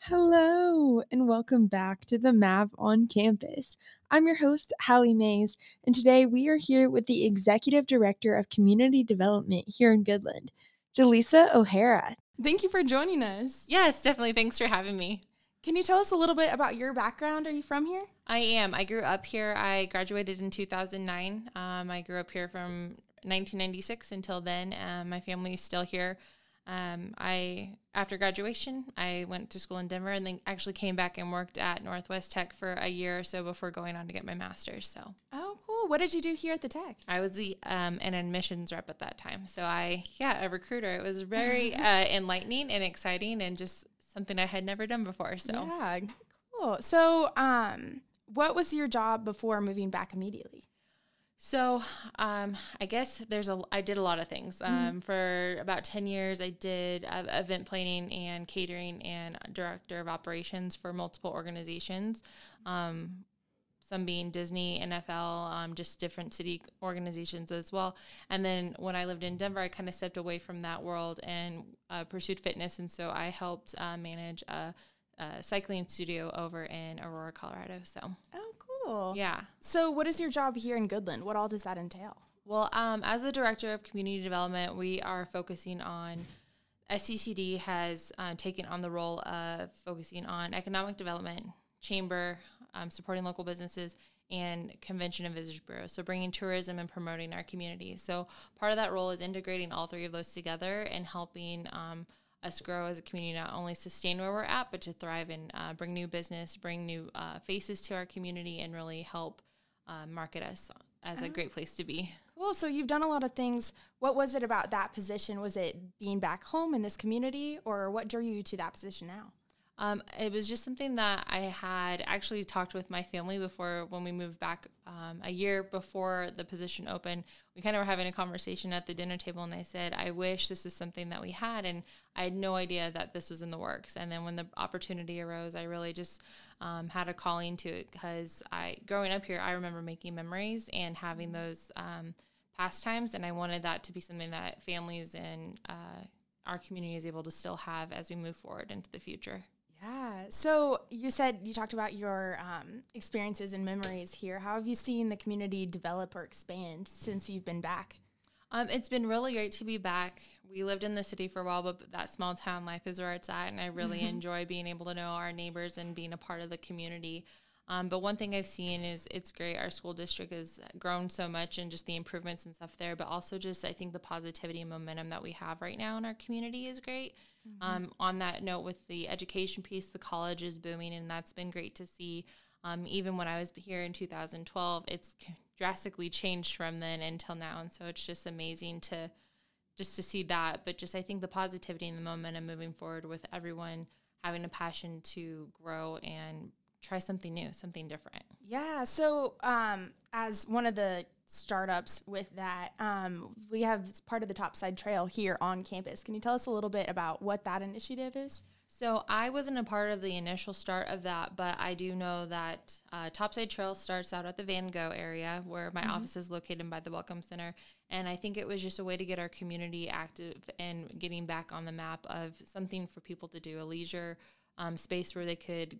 Hello, and welcome back to the MAV on campus. I'm your host, Hallie Mays, and today we are here with the Executive Director of Community Development here in Goodland, Jaleesa Oharah. Thank you for joining us. Yes, definitely. Thanks for having me. Can you tell us a little bit about your background? Are you from here? I am. I grew up here. I graduated in 2009. Um, I grew up here from 1996 until then. Um, my family is still here. Um, I after graduation, I went to school in Denver and then actually came back and worked at Northwest Tech for a year or so before going on to get my master's. So, oh, cool. What did you do here at the Tech? I was the um, an admissions rep at that time. So I, yeah, a recruiter. It was very uh, enlightening and exciting, and just something I had never done before. So, yeah, cool. So, um, what was your job before moving back immediately? So, um, I guess there's a. I did a lot of things. Mm-hmm. Um, mm-hmm. For about ten years, I did uh, event planning and catering and director of operations for multiple organizations. Um, some being Disney, NFL, um, just different city organizations as well. And then when I lived in Denver, I kind of stepped away from that world and uh, pursued fitness. And so I helped uh, manage a, a, cycling studio over in Aurora, Colorado. So. Oh, cool. Yeah. So, what is your job here in Goodland? What all does that entail? Well, um, as the director of community development, we are focusing on. SCCD has uh, taken on the role of focusing on economic development, chamber, um, supporting local businesses, and convention and visitors bureau. So bringing tourism and promoting our community. So part of that role is integrating all three of those together and helping um, us grow as a community, not only sustain where we're at, but to thrive and uh, bring new business, bring new uh, faces to our community, and really help uh, market us as a great oh. place to be. Cool. So you've done a lot of things. What was it about that position? Was it being back home in this community, or what drew you to that position now? Um, it was just something that I had actually talked with my family before when we moved back um, a year before the position opened. We kind of were having a conversation at the dinner table, and I said, I wish this was something that we had. And I had no idea that this was in the works. And then when the opportunity arose, I really just um, had a calling to it because I, growing up here, I remember making memories and having those um, pastimes. And I wanted that to be something that families and uh, our community is able to still have as we move forward into the future. Yeah. So you said you talked about your um, experiences and memories here. How have you seen the community develop or expand since you've been back? Um, it's been really great to be back. We lived in the city for a while, but that small town life is where it's at, and I really mm-hmm. enjoy being able to know our neighbors and being a part of the community. Um, but one thing I've seen is it's great. Our school district has grown so much and just the improvements and stuff there, but also just I think the positivity and momentum that we have right now in our community is great. Mm-hmm. Um, on that note, with the education piece, the college is booming, and that's been great to see. Um, even when I was here in 2012, it's drastically changed from then until now, and so it's just amazing to just to see that. But just I think the positivity and the momentum moving forward with everyone having a passion to grow and try something new, something different. Yeah. So, um, as one of the startups with that, um, we have part of the Topside Trail here on campus. Can you tell us a little bit about what that initiative is? So I wasn't a part of the initial start of that, but I do know that uh, Topside Trail starts out at the Van Gogh area where my mm-hmm. office is located by the Welcome Center. And I think it was just a way to get our community active and getting back on the map of something for people to do, a leisure um, space where they could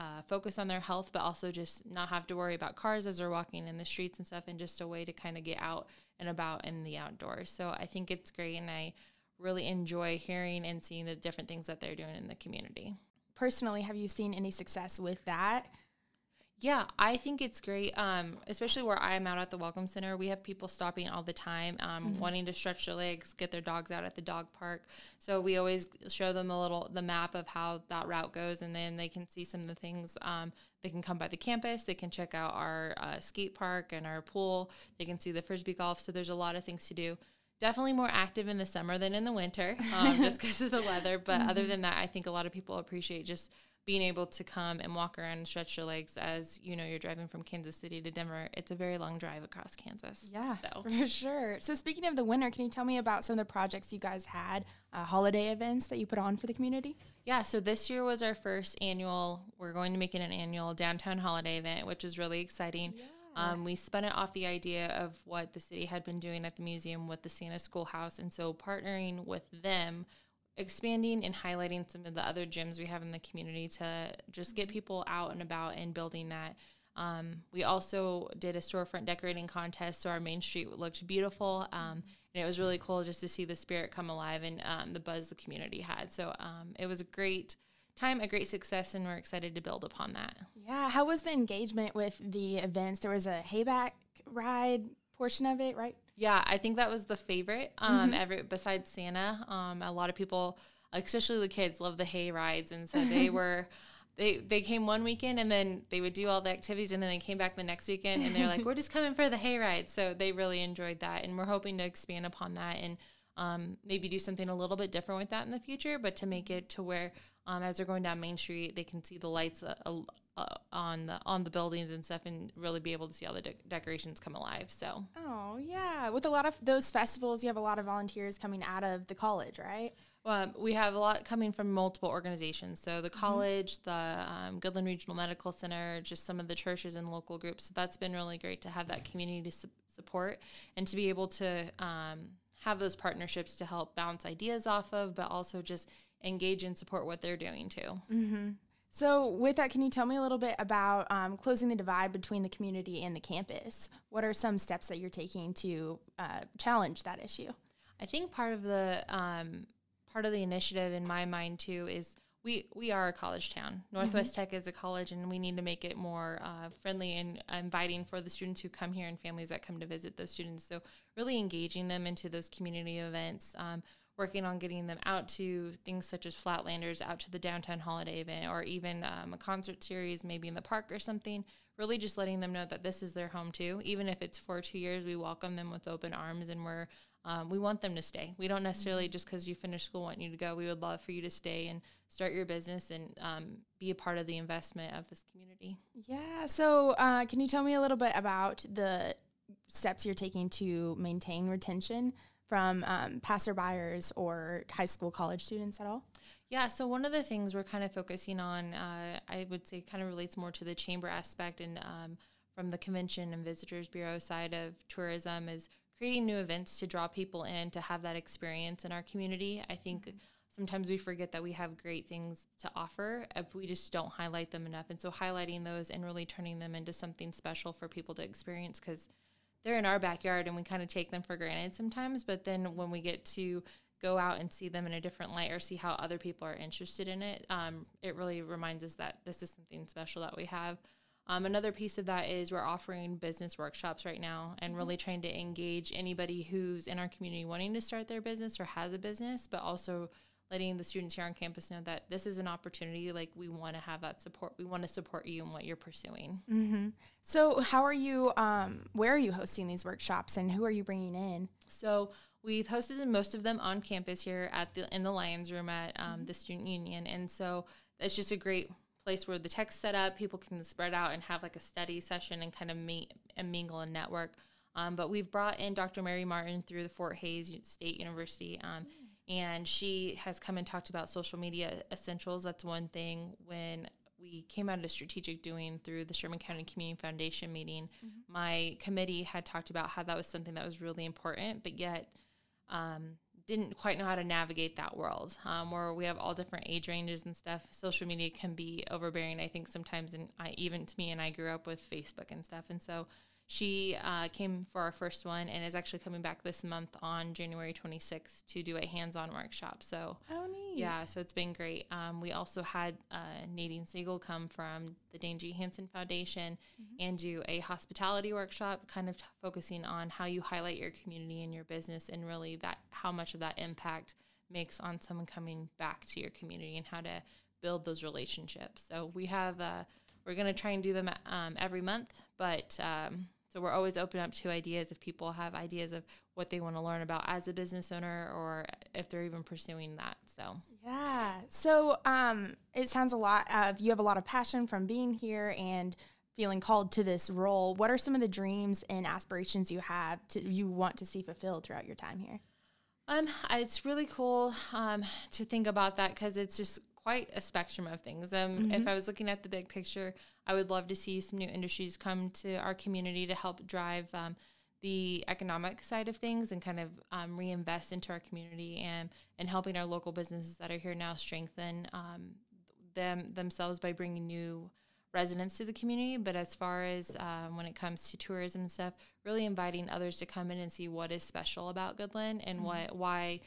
uh, focus on their health, but also just not have to worry about cars as they're walking in the streets and stuff, and just a way to kind of get out and about in the outdoors. So I think it's great, and I really enjoy hearing and seeing the different things that they're doing in the community. Personally, have you seen any success with that? Yeah, I think it's great, um, especially where I'm out at the Welcome Center. We have people stopping all the time, um, mm-hmm. wanting to stretch their legs, get their dogs out at the dog park. So we always show them the little the map of how that route goes, and then they can see some of the things. Um, they can come by the campus, they can check out our uh, skate park and our pool. They can see the frisbee golf. So there's a lot of things to do definitely more active in the summer than in the winter, um, just because of the weather. But mm-hmm. other than that, I think a lot of people appreciate just being able to come and walk around and stretch your legs as you know you're driving from Kansas City to Denver. It's a very long drive across Kansas. Yeah, so. for sure. So speaking of the winter, can you tell me about some of the projects you guys had, uh, holiday events that you put on for the community? Yeah, so this year was our first annual. We're going to make it an annual downtown holiday event, which is really exciting. Yeah. Um, we spun it off the idea of what the city had been doing at the museum with the Santa Schoolhouse, and so partnering with them expanding and highlighting some of the other gyms we have in the community to just get mm-hmm. people out and about and building that. Um, we also did a storefront decorating contest, so our main street looked beautiful. Um, and it was really cool just to see the spirit come alive and um, the buzz the community had. So um, it was a great time, a great success, and we're excited to build upon that. Yeah. How was the engagement with the events? There was a hayback ride portion of it, right? Yeah, I think that was the favorite. Um, mm-hmm. every besides Santa, um, a lot of people, especially the kids, love the hay rides, and so they were. They, they came one weekend and then they would do all the activities and then they came back the next weekend and they're like we're just coming for the hay ride so they really enjoyed that and we're hoping to expand upon that and um, maybe do something a little bit different with that in the future but to make it to where um, as they're going down main street they can see the lights uh, uh, on the on the buildings and stuff and really be able to see all the de- decorations come alive so oh yeah with a lot of those festivals you have a lot of volunteers coming out of the college right well, we have a lot coming from multiple organizations. So the mm-hmm. college, mm-hmm. the um, Goodland Regional Medical Center, just some of the churches and local groups. So that's been really great to have that community su- support and to be able to um, have those partnerships to help bounce ideas off of, but also just engage and support what they're doing too. Mm-hmm. So, with that, can you tell me a little bit about um, closing the divide between the community and the campus? What are some steps that you're taking to uh, challenge that issue? I think part of the um, part of the initiative in my mind too is we we are a college town. Northwest mm-hmm. Tech is a college, and we need to make it more uh, friendly and inviting for the students who come here and families that come to visit those students. So, really engaging them into those community events. Um, working on getting them out to things such as Flatlanders, out to the downtown holiday event, or even um, a concert series, maybe in the park or something. Really, just letting them know that this is their home too. Even if it's for two years, we welcome them with open arms, and we're um, we want them to stay. We don't necessarily mm-hmm. just because you finish school want you to go. We would love for you to stay and start your business and um, be a part of the investment of this community. Yeah. So, uh, can you tell me a little bit about the steps you're taking to maintain retention? From um, passerbyers or high school college students at all? Yeah, so one of the things we're kind of focusing on, uh, I would say, kind of relates more to the chamber aspect and um, from the Convention and Visitors Bureau side of tourism is creating new events to draw people in to have that experience in our community. I think mm-hmm. sometimes we forget that we have great things to offer if we just don't highlight them enough. And so highlighting those and really turning them into something special for people to experience because they're in our backyard and we kind of take them for granted sometimes. But then when we get to go out and see them in a different light or see how other people are interested in it, um, it really reminds us that this is something special that we have. Um, another piece of that is we're offering business workshops right now and really mm-hmm. trying to engage anybody who's in our community wanting to start their business or has a business, but also letting the students here on campus know that this is an opportunity. Like we want to have that support. We want to support you in what you're pursuing. Mm-hmm. So, how are you? Um, where are you hosting these workshops, and who are you bringing in? So we've hosted most of them on campus here at the in the Lions Room at um, mm-hmm. the Student Union, and so it's just a great place where the tech's set up. People can spread out and have like a study session and kind of meet and mingle and network. Um, but we've brought in Dr. Mary Martin through the Fort Hays State University. Um, mm-hmm and she has come and talked about social media essentials. That's one thing when we came out of strategic doing through the Sherman County Community Foundation meeting, mm-hmm. my committee had talked about how that was something that was really important, but yet um, didn't quite know how to navigate that world um, where we have all different age ranges and stuff. Social media can be overbearing, I think, sometimes, and I even to me, and I grew up with Facebook and stuff, and so she uh, came for our first one and is actually coming back this month on January 26th to do a hands-on workshop. So, oh neat. Yeah, so it's been great. Um, we also had uh, Nadine Siegel come from the Dane G. Hansen Foundation mm-hmm. and do a hospitality workshop, kind of t- focusing on how you highlight your community and your business, and really that how much of that impact makes on someone coming back to your community and how to build those relationships. So we have. Uh, we're going to try and do them um, every month, but um, so we're always open up to ideas if people have ideas of what they want to learn about as a business owner or if they're even pursuing that. So yeah. So um, it sounds a lot of you have a lot of passion from being here and feeling called to this role. What are some of the dreams and aspirations you have to you want to see fulfilled throughout your time here? Um, it's really cool um, to think about that because it's just quite a spectrum of things. Um, mm-hmm. If I was looking at the big picture, I would love to see some new industries come to our community to help drive um, the economic side of things and kind of um, reinvest into our community and and helping our local businesses that are here now strengthen um, them themselves by bringing new residents to the community. But as far as um, when it comes to tourism and stuff, really inviting others to come in and see what is special about Goodland and mm-hmm. what why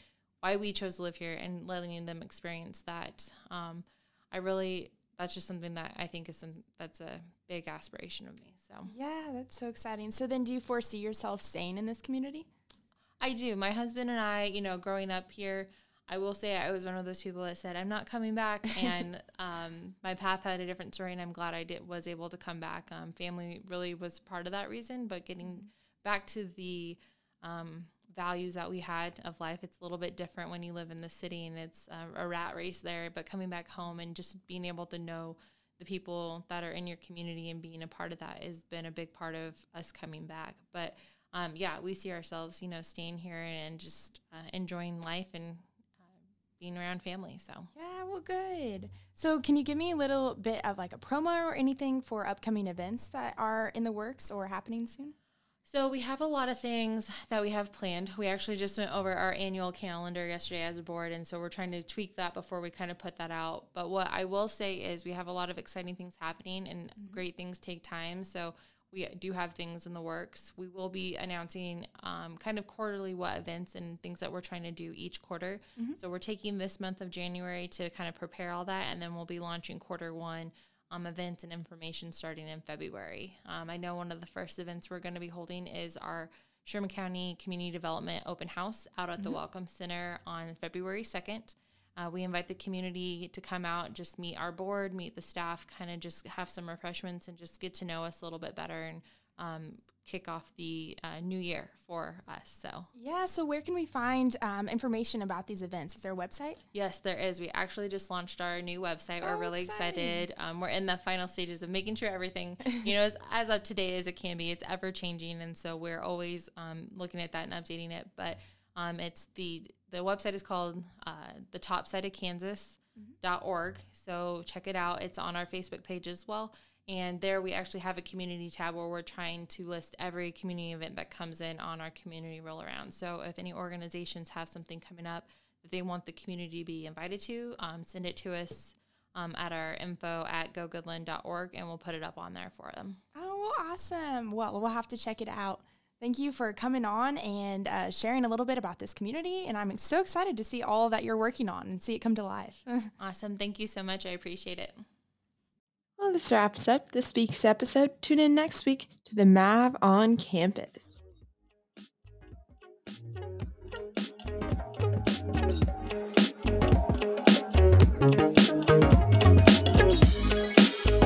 why we chose to live here and letting them experience that. Um, I really that's just something that I think is some that's a big aspiration of me. So yeah, that's so exciting. So then, do you foresee yourself staying in this community? I do. My husband and I, you know, growing up here, I will say I was one of those people that said I'm not coming back, and um, my path had a different story, and I'm glad I did was able to come back. Um, family really was part of that reason, but getting mm-hmm. back to the um, values that we had of life, it's a little bit different when you live in the city, and it's a, a rat race there. But coming back home and just being able to know the people that are in your community and being a part of that has been a big part of us coming back. But um, yeah, we see ourselves, you know, staying here and just uh, enjoying life and being around family. So yeah, well, good. So can you give me a little bit of like a promo or anything for upcoming events that are in the works or happening soon? So we have a lot of things that we have planned. We actually just went over our annual calendar yesterday as a board, and so we're trying to tweak that before we kind of put that out. But what I will say is we have a lot of exciting things happening, and mm-hmm. great things take time. So we do have things in the works. We will be announcing um, kind of quarterly what events and things that we're trying to do each quarter. Mm-hmm. So we're taking this month of January to kind of prepare all that, and then we'll be launching quarter one um, events and information starting in February. Um, I know one of the first events we're going to be holding is our Sherman County Community Development Open House out at mm-hmm. the Welcome Center on February 2nd. Uh, we invite the community to come out, just meet our board, meet the staff, kind of just have some refreshments and just get to know us a little bit better and um, kick off the uh, new year for us. So, yeah. So, where can we find um, information about these events? Is there a website? Yes, there is. We actually just launched our new website. We're oh, really exciting. excited. Um, we're in the final stages of making sure everything, you know, is as up to date as it can be. It's ever changing, and so we're always um, looking at that and updating it. But um, it's the the website is called uh, the top side of Kansas.org. Mm-hmm. So check it out. It's on our Facebook page as well. And there we actually have a community tab where we're trying to list every community event that comes in on our community roll around. So if any organizations have something coming up that they want the community to be invited to, um, send it to us um, at our info at gogoodland.org and we'll put it up on there for them. Oh, awesome. Well, we'll have to check it out. Thank you for coming on and uh, sharing a little bit about this community. And I'm so excited to see all that you're working on and see it come to life. awesome. Thank you so much. I appreciate it. Well, this wraps up this week's episode. Tune in next week to the MAV on campus.